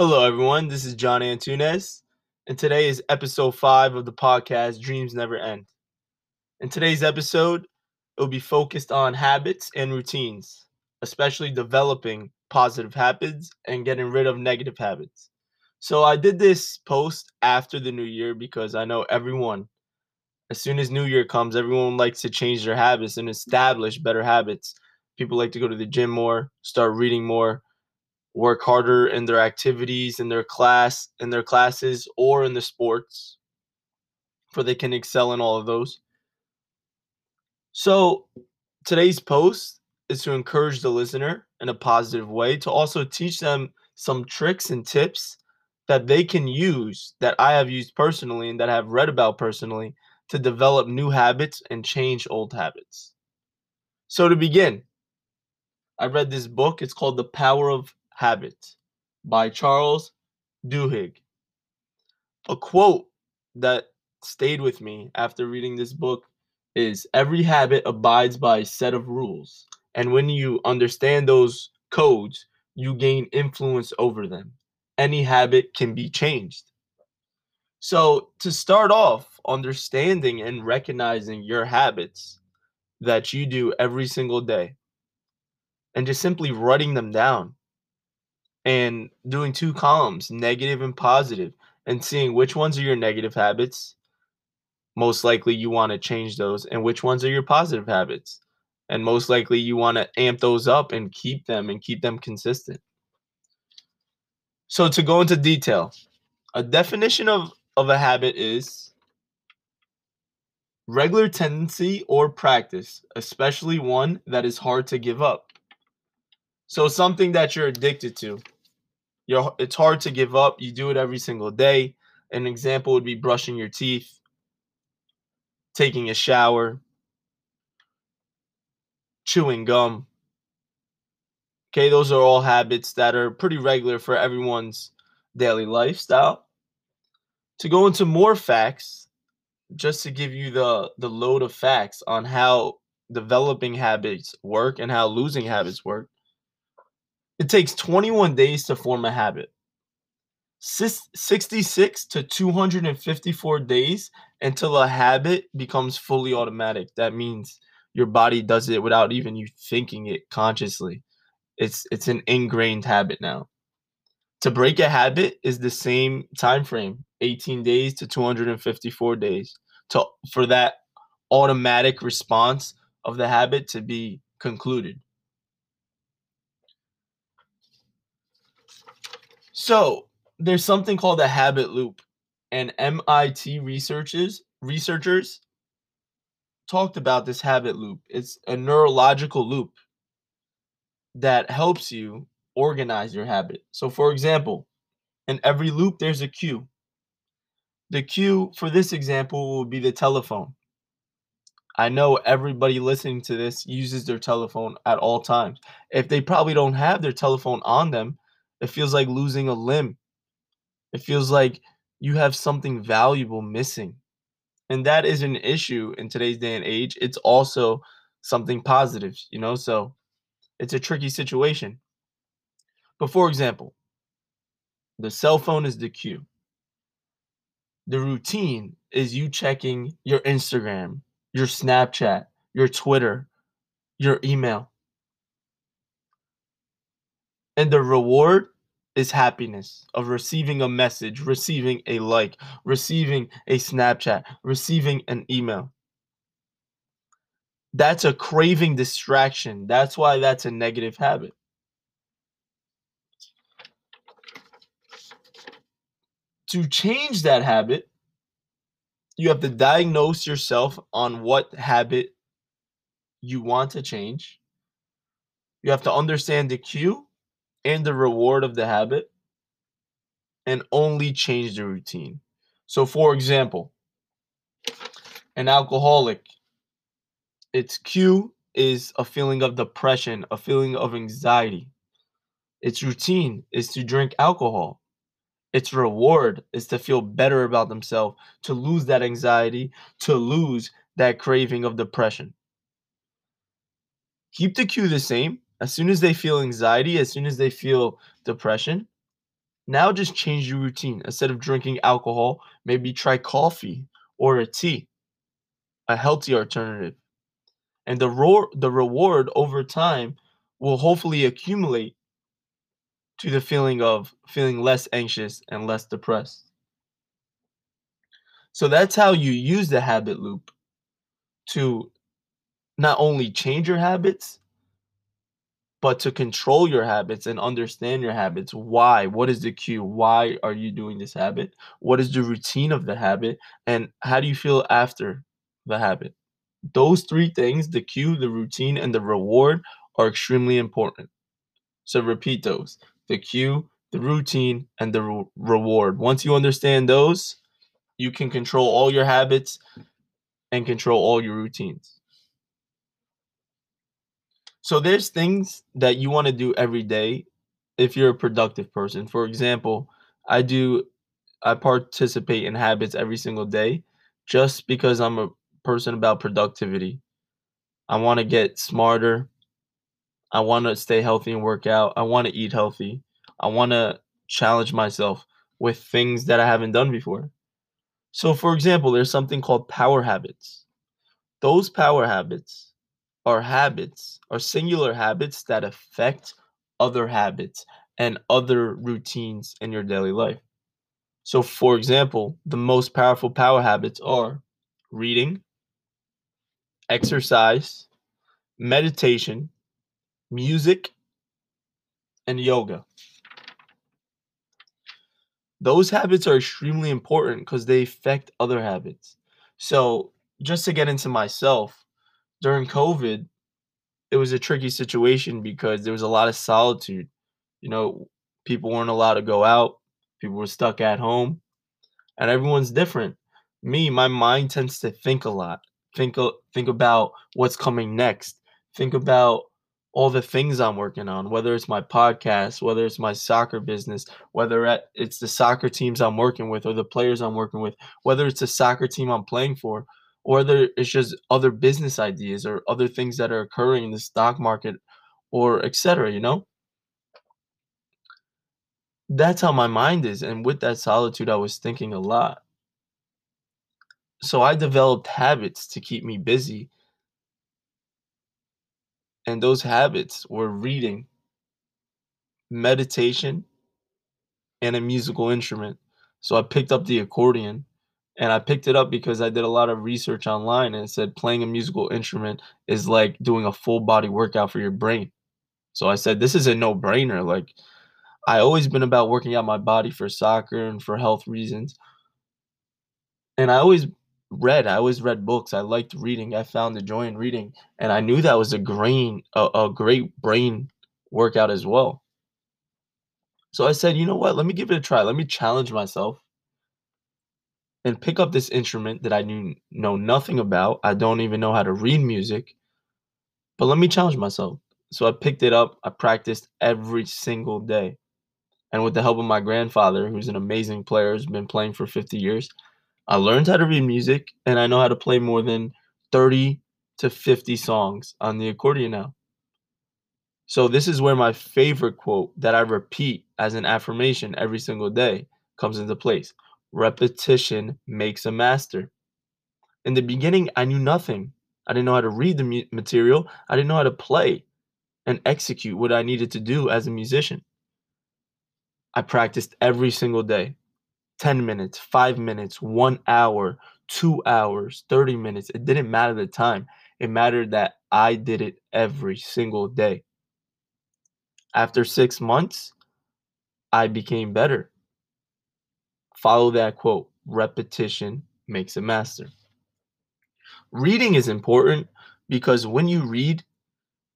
Hello, everyone. This is John Antunes, and today is episode five of the podcast Dreams Never End. In today's episode, it will be focused on habits and routines, especially developing positive habits and getting rid of negative habits. So, I did this post after the new year because I know everyone, as soon as New Year comes, everyone likes to change their habits and establish better habits. People like to go to the gym more, start reading more, work harder in their activities in their class in their classes or in the sports for they can excel in all of those so today's post is to encourage the listener in a positive way to also teach them some tricks and tips that they can use that I have used personally and that I have read about personally to develop new habits and change old habits. So to begin, I read this book. It's called The Power of Habit by Charles Duhigg. A quote that stayed with me after reading this book is every habit abides by a set of rules. And when you understand those codes, you gain influence over them. Any habit can be changed. So, to start off, understanding and recognizing your habits that you do every single day and just simply writing them down and doing two columns, negative and positive, and seeing which ones are your negative habits. Most likely you want to change those, and which ones are your positive habits. And most likely you want to amp those up and keep them and keep them consistent. So, to go into detail, a definition of, of a habit is regular tendency or practice, especially one that is hard to give up. So, something that you're addicted to, you're it's hard to give up. You do it every single day. An example would be brushing your teeth, taking a shower, chewing gum. Okay, those are all habits that are pretty regular for everyone's daily lifestyle. To go into more facts, just to give you the the load of facts on how developing habits work and how losing habits work. It takes 21 days to form a habit. 66 to 254 days until a habit becomes fully automatic. That means your body does it without even you thinking it consciously. It's it's an ingrained habit now. To break a habit is the same time frame, 18 days to 254 days to for that automatic response of the habit to be concluded. So there's something called a habit loop, and MIT researchers researchers talked about this habit loop. It's a neurological loop that helps you organize your habit. So, for example, in every loop, there's a cue. The cue for this example will be the telephone. I know everybody listening to this uses their telephone at all times. If they probably don't have their telephone on them, it feels like losing a limb. It feels like you have something valuable missing. And that is an issue in today's day and age. It's also something positive, you know? So it's a tricky situation. But for example, the cell phone is the cue. The routine is you checking your Instagram, your Snapchat, your Twitter, your email. And the reward is happiness of receiving a message, receiving a like, receiving a Snapchat, receiving an email. That's a craving distraction. That's why that's a negative habit. To change that habit, you have to diagnose yourself on what habit you want to change. You have to understand the cue and the reward of the habit and only change the routine. So, for example, an alcoholic, its cue is a feeling of depression, a feeling of anxiety. Its routine is to drink alcohol. Its reward is to feel better about themselves, to lose that anxiety, to lose that craving of depression. Keep the cue the same, as soon as they feel anxiety, as soon as they feel depression, Now just change your routine. Instead of drinking alcohol, maybe try coffee or a tea, a healthy alternative. And the ro- the reward over time will hopefully accumulate to the feeling of feeling less anxious and less depressed. So that's how you use the habit loop to not only change your habits, but to control your habits and understand your habits. Why? What is the cue? Why are you doing this habit? What is the routine of the habit? And how do you feel after the habit? Those three things the cue, the routine, and the reward are extremely important. So repeat those the cue, the routine, and the re- reward. Once you understand those, you can control all your habits and control all your routines. So there's things that you want to do every day if you're a productive person. For example, I do I participate in habits every single day just because I'm a person about productivity. I want to get smarter. I want to stay healthy and work out. I want to eat healthy. I want to challenge myself with things that I haven't done before. So, for example, there's something called power habits. Those power habits are habits, are singular habits that affect other habits and other routines in your daily life. So, for example, the most powerful power habits are reading, exercise, meditation, music, and yoga. Those habits are extremely important because they affect other habits. So, just to get into myself, during COVID, it was a tricky situation because there was a lot of solitude. You know, people weren't allowed to go out, people were stuck at home, and everyone's different. Me, my mind tends to think a lot. Think think about what's coming next. Think about all the things I'm working on, whether it's my podcast, whether it's my soccer business, whether it's the soccer teams I'm working with or the players I'm working with, whether it's the soccer team I'm playing for, or it's just other business ideas or other things that are occurring in the stock market or etc. You know, that's how my mind is, and with that solitude, I was thinking a lot. So I developed habits to keep me busy and those habits were reading, meditation, and a musical instrument. So I picked up the accordion and I picked it up because I did a lot of research online and it said playing a musical instrument is like doing a full body workout for your brain. So I said, this is a no brainer. Like, I always been about working out my body for soccer and for health reasons. And I always read. I always read books. I liked reading. I found the joy in reading, and I knew that was a grain, a, a great brain workout as well. So I said, you know what? Let me give it a try. Let me challenge myself and pick up this instrument that I knew know nothing about. I don't even know how to read music, but let me challenge myself. So I picked it up. I practiced every single day. And with the help of my grandfather, who's an amazing player, who's been playing for 50 years, I learned how to read music and I know how to play more than 30 to 50 songs on the accordion now. So, this is where my favorite quote that I repeat as an affirmation every single day comes into place repetition makes a master. In the beginning, I knew nothing. I didn't know how to read the material, I didn't know how to play and execute what I needed to do as a musician. I practiced every single day. 10 minutes, five minutes, one hour, two hours, 30 minutes. It didn't matter the time. It mattered that I did it every single day. After six months, I became better. Follow that quote repetition makes a master. Reading is important because when you read,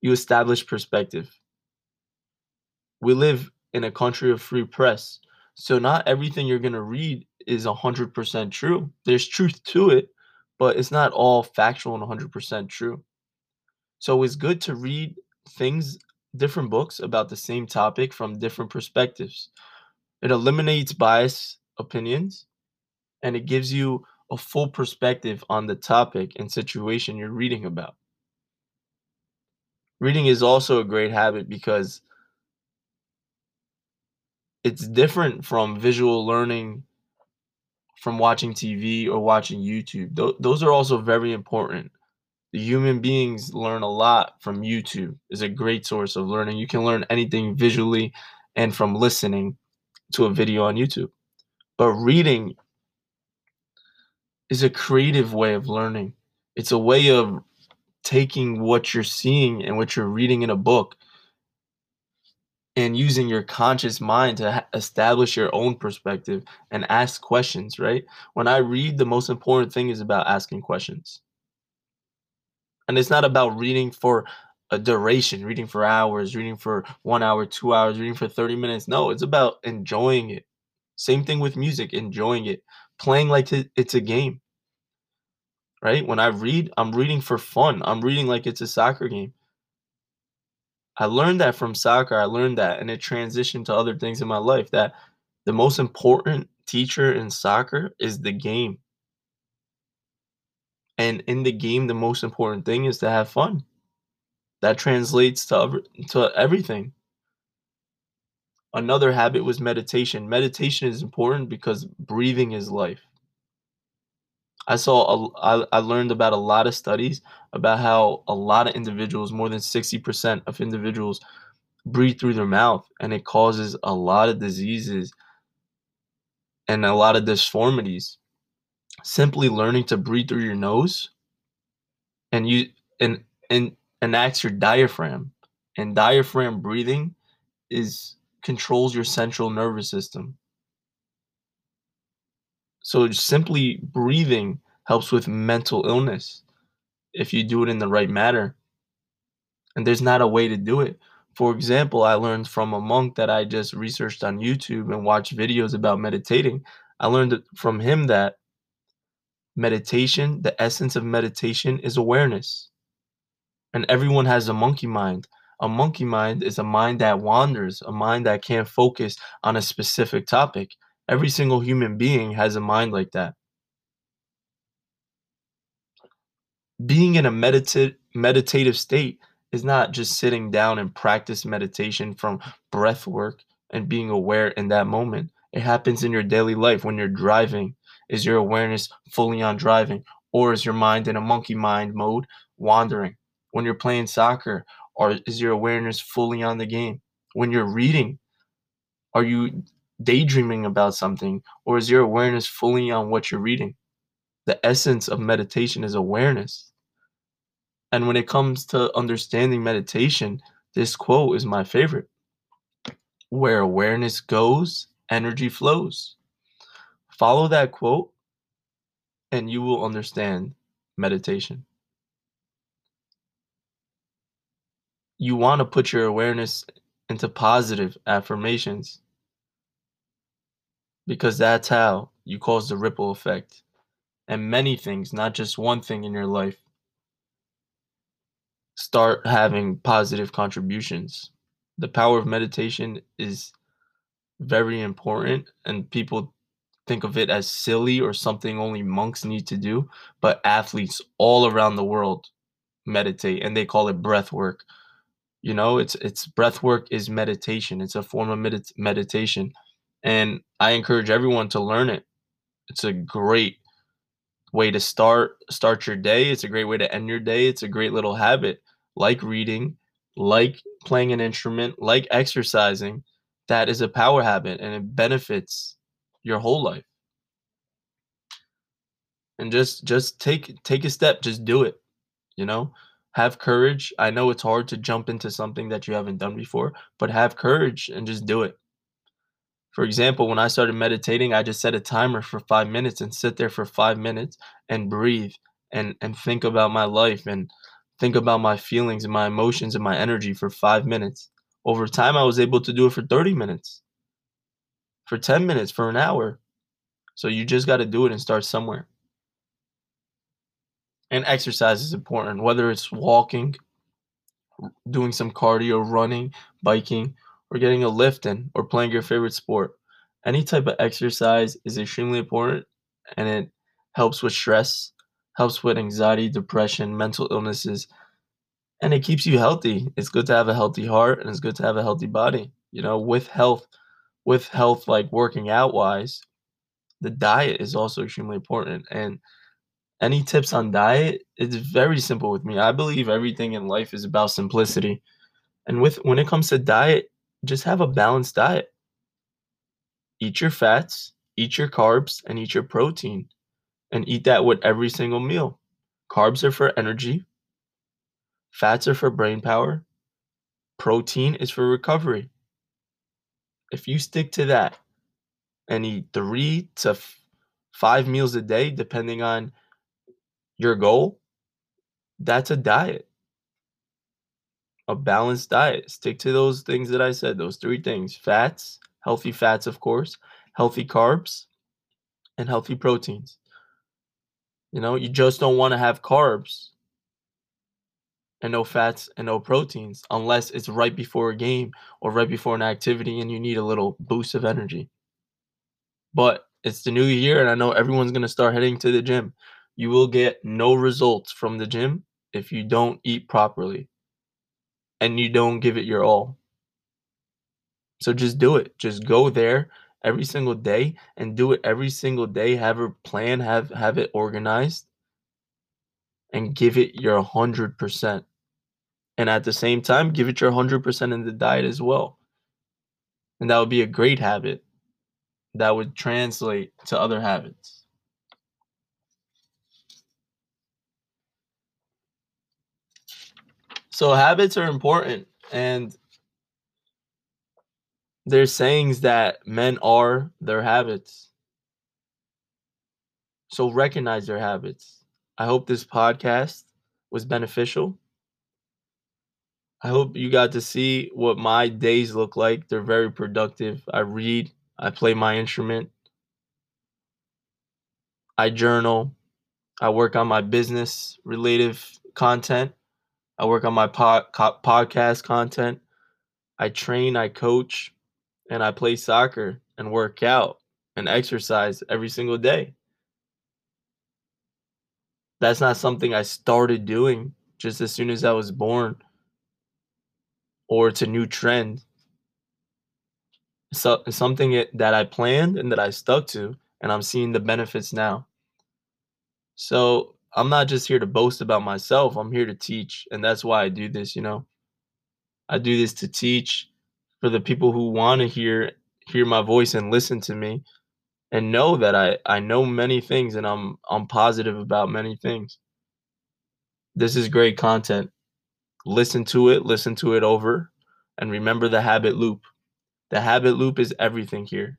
you establish perspective. We live in a country of free press. So not everything you're going to read is 100% true. There's truth to it, but it's not all factual and 100% true. So it's good to read things, different books about the same topic from different perspectives. It eliminates bias opinions and it gives you a full perspective on the topic and situation you're reading about. Reading is also a great habit because it's different from visual learning from watching TV or watching YouTube. Th- those are also very important. The human beings learn a lot from YouTube. is a great source of learning. You can learn anything visually and from listening to a video on YouTube. But reading is a creative way of learning. It's a way of taking what you're seeing and what you're reading in a book and using your conscious mind to establish your own perspective and ask questions, right? When I read, the most important thing is about asking questions. And it's not about reading for a duration, reading for hours, reading for one hour, two hours, reading for 30 minutes. No, it's about enjoying it. Same thing with music, enjoying it, playing like it's a game. Right? When I read, I'm reading for fun. I'm reading like it's a soccer game. I learned that from soccer. I learned that, and it transitioned to other things in my life. That the most important teacher in soccer is the game. And in the game, the most important thing is to have fun. That translates to, to everything. Another habit was meditation. Meditation is important because breathing is life. I saw a, I, I learned about a lot of studies about how a lot of individuals, more than 60% of individuals, breathe through their mouth and it causes a lot of diseases and a lot of disformities. Simply learning to breathe through your nose and you and and enacts your diaphragm. And diaphragm breathing is controls your central nervous system. So simply breathing helps with mental illness if you do it in the right manner. And there's not a way to do it. For example, I learned from a monk that I just researched on YouTube and watched videos about meditating. I learned from him that meditation, the essence of meditation is awareness. And everyone has a monkey mind. A monkey mind is a mind that wanders, a mind that can't focus on a specific topic. Every single human being has a mind like that. Being in a medita- meditative state is not just sitting down and practice meditation from breath work and being aware in that moment. It happens in your daily life when you're driving. Is your awareness fully on driving? Or is your mind in a monkey mind mode wandering? When you're playing soccer, or is your awareness fully on the game? When you're reading, are you daydreaming about something or is your awareness fully on what you're reading? The essence of meditation is awareness. And when it comes to understanding meditation, this quote is my favorite. Where awareness goes, energy flows. Follow that quote and you will understand meditation. You want to put your awareness into positive affirmations because that's how you cause the ripple effect. And many things, not just one thing in your life, start having positive contributions. The power of meditation is very important, and people think of it as silly or something only monks need to do, but athletes all around the world meditate and they call it breath work. You know, it's it's breath work is meditation. It's a form of medit- meditation and I encourage everyone to learn it. It's a great way to start start your day. It's a great way to end your day. It's a great little habit, like reading, like playing an instrument, like exercising. That is a power habit and it benefits your whole life. And just just take take a step, just do it. You know? Have courage. I know it's hard to jump into something that you haven't done before, but have courage and just do it. For example, when I started meditating, I just set a timer for five minutes and sit there for five minutes and breathe and, and think about my life and think about my feelings and my emotions and my energy for five minutes. Over time, I was able to do it for 30 minutes, for 10 minutes, for an hour. So you just got to do it and start somewhere. And exercise is important, whether it's walking, doing some cardio, running, biking, or getting a lift in or playing your favorite sport. Any type of exercise is extremely important and it helps with stress, helps with anxiety, depression, mental illnesses, and it keeps you healthy. It's good to have a healthy heart and it's good to have a healthy body. You know, with health with health, like working out wise, the diet is also extremely important. And any tips on diet? It's very simple with me. I believe everything in life is about simplicity. And with when it comes to diet, just have a balanced diet. Eat your fats, eat your carbs, and eat your protein. And eat that with every single meal. Carbs are for energy, fats are for brain power, protein is for recovery. If you stick to that and eat three to f- five meals a day, depending on your goal, that's a diet. A balanced diet. Stick to those things that I said, those three things fats, healthy fats, of course, healthy carbs, and healthy proteins. You know, you just don't want to have carbs and no fats and no proteins unless it's right before a game or right before an activity and you need a little boost of energy. But it's the new year and I know everyone's going to start heading to the gym. You will get no results from the gym if you don't eat properly and you don't give it your all. So just do it. Just go there every single day and do it every single day. Have a plan, have have it organized and give it your 100%. And at the same time, give it your 100% in the diet as well. And that would be a great habit that would translate to other habits. So habits are important and there's sayings that men are their habits. So recognize their habits. I hope this podcast was beneficial. I hope you got to see what my days look like. They're very productive. I read, I play my instrument, I journal, I work on my business related content, I work on my co- podcast content, I train, I coach, and I play soccer and work out and exercise every single day. That's not something I started doing just as soon as I was born or it's a new trend. So something that I planned and that I stuck to, and I'm seeing the benefits now. So I'm not just here to boast about myself. I'm here to teach, and that's why I do this. You know, I do this to teach for the people who want to hear hear my voice and listen to me, and know that I I know many things, and I'm I'm positive about many things. This is great content listen to it, listen to it over, and remember the habit loop. The habit loop is everything here.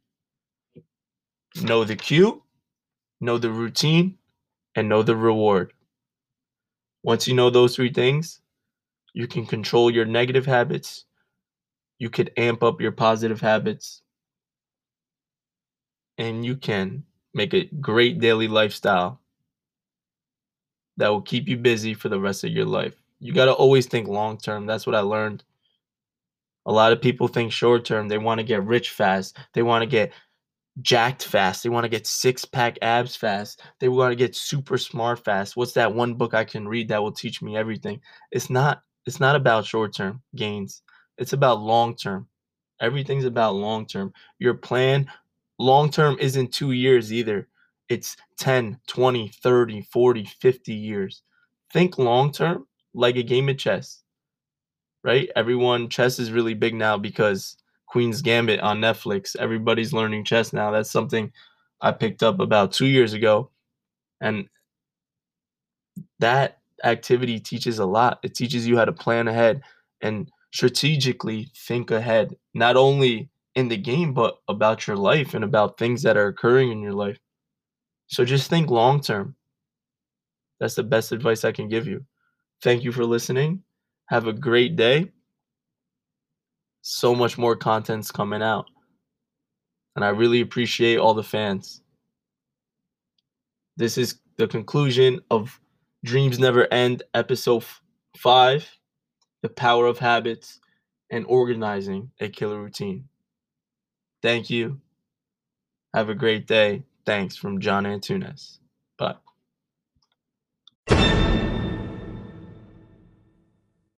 Know the cue, know the routine, and know the reward. Once you know those three things, you can control your negative habits. You could amp up your positive habits. And you can make a great daily lifestyle that will keep you busy for the rest of your life you got to always think long term. That's what I learned. A lot of people think short term. They want to get rich fast. They want to get jacked fast. They want to get six pack abs fast. They want to get super smart fast. What's that one book I can read that will teach me everything? It's not it's not about short term gains. It's about long term. Everything's about long term. Your plan long term isn't 2 years either. It's 10, 20, 30, 40, 50 years. Think long term like a game of chess, right? Everyone, chess is really big now because Queen's Gambit on Netflix. Everybody's learning chess now. That's something I picked up about two years ago. And that activity teaches a lot. It teaches you how to plan ahead and strategically think ahead, not only in the game, but about your life and about things that are occurring in your life. So just think long term. That's the best advice I can give you. Thank you for listening. Have a great day. So much more content's coming out. And I really appreciate all the fans. This is the conclusion of Dreams Never End, episode five The Power of Habits and Organizing a Killer Routine. Thank you. Have a great day. Thanks from John Antunes. Bye.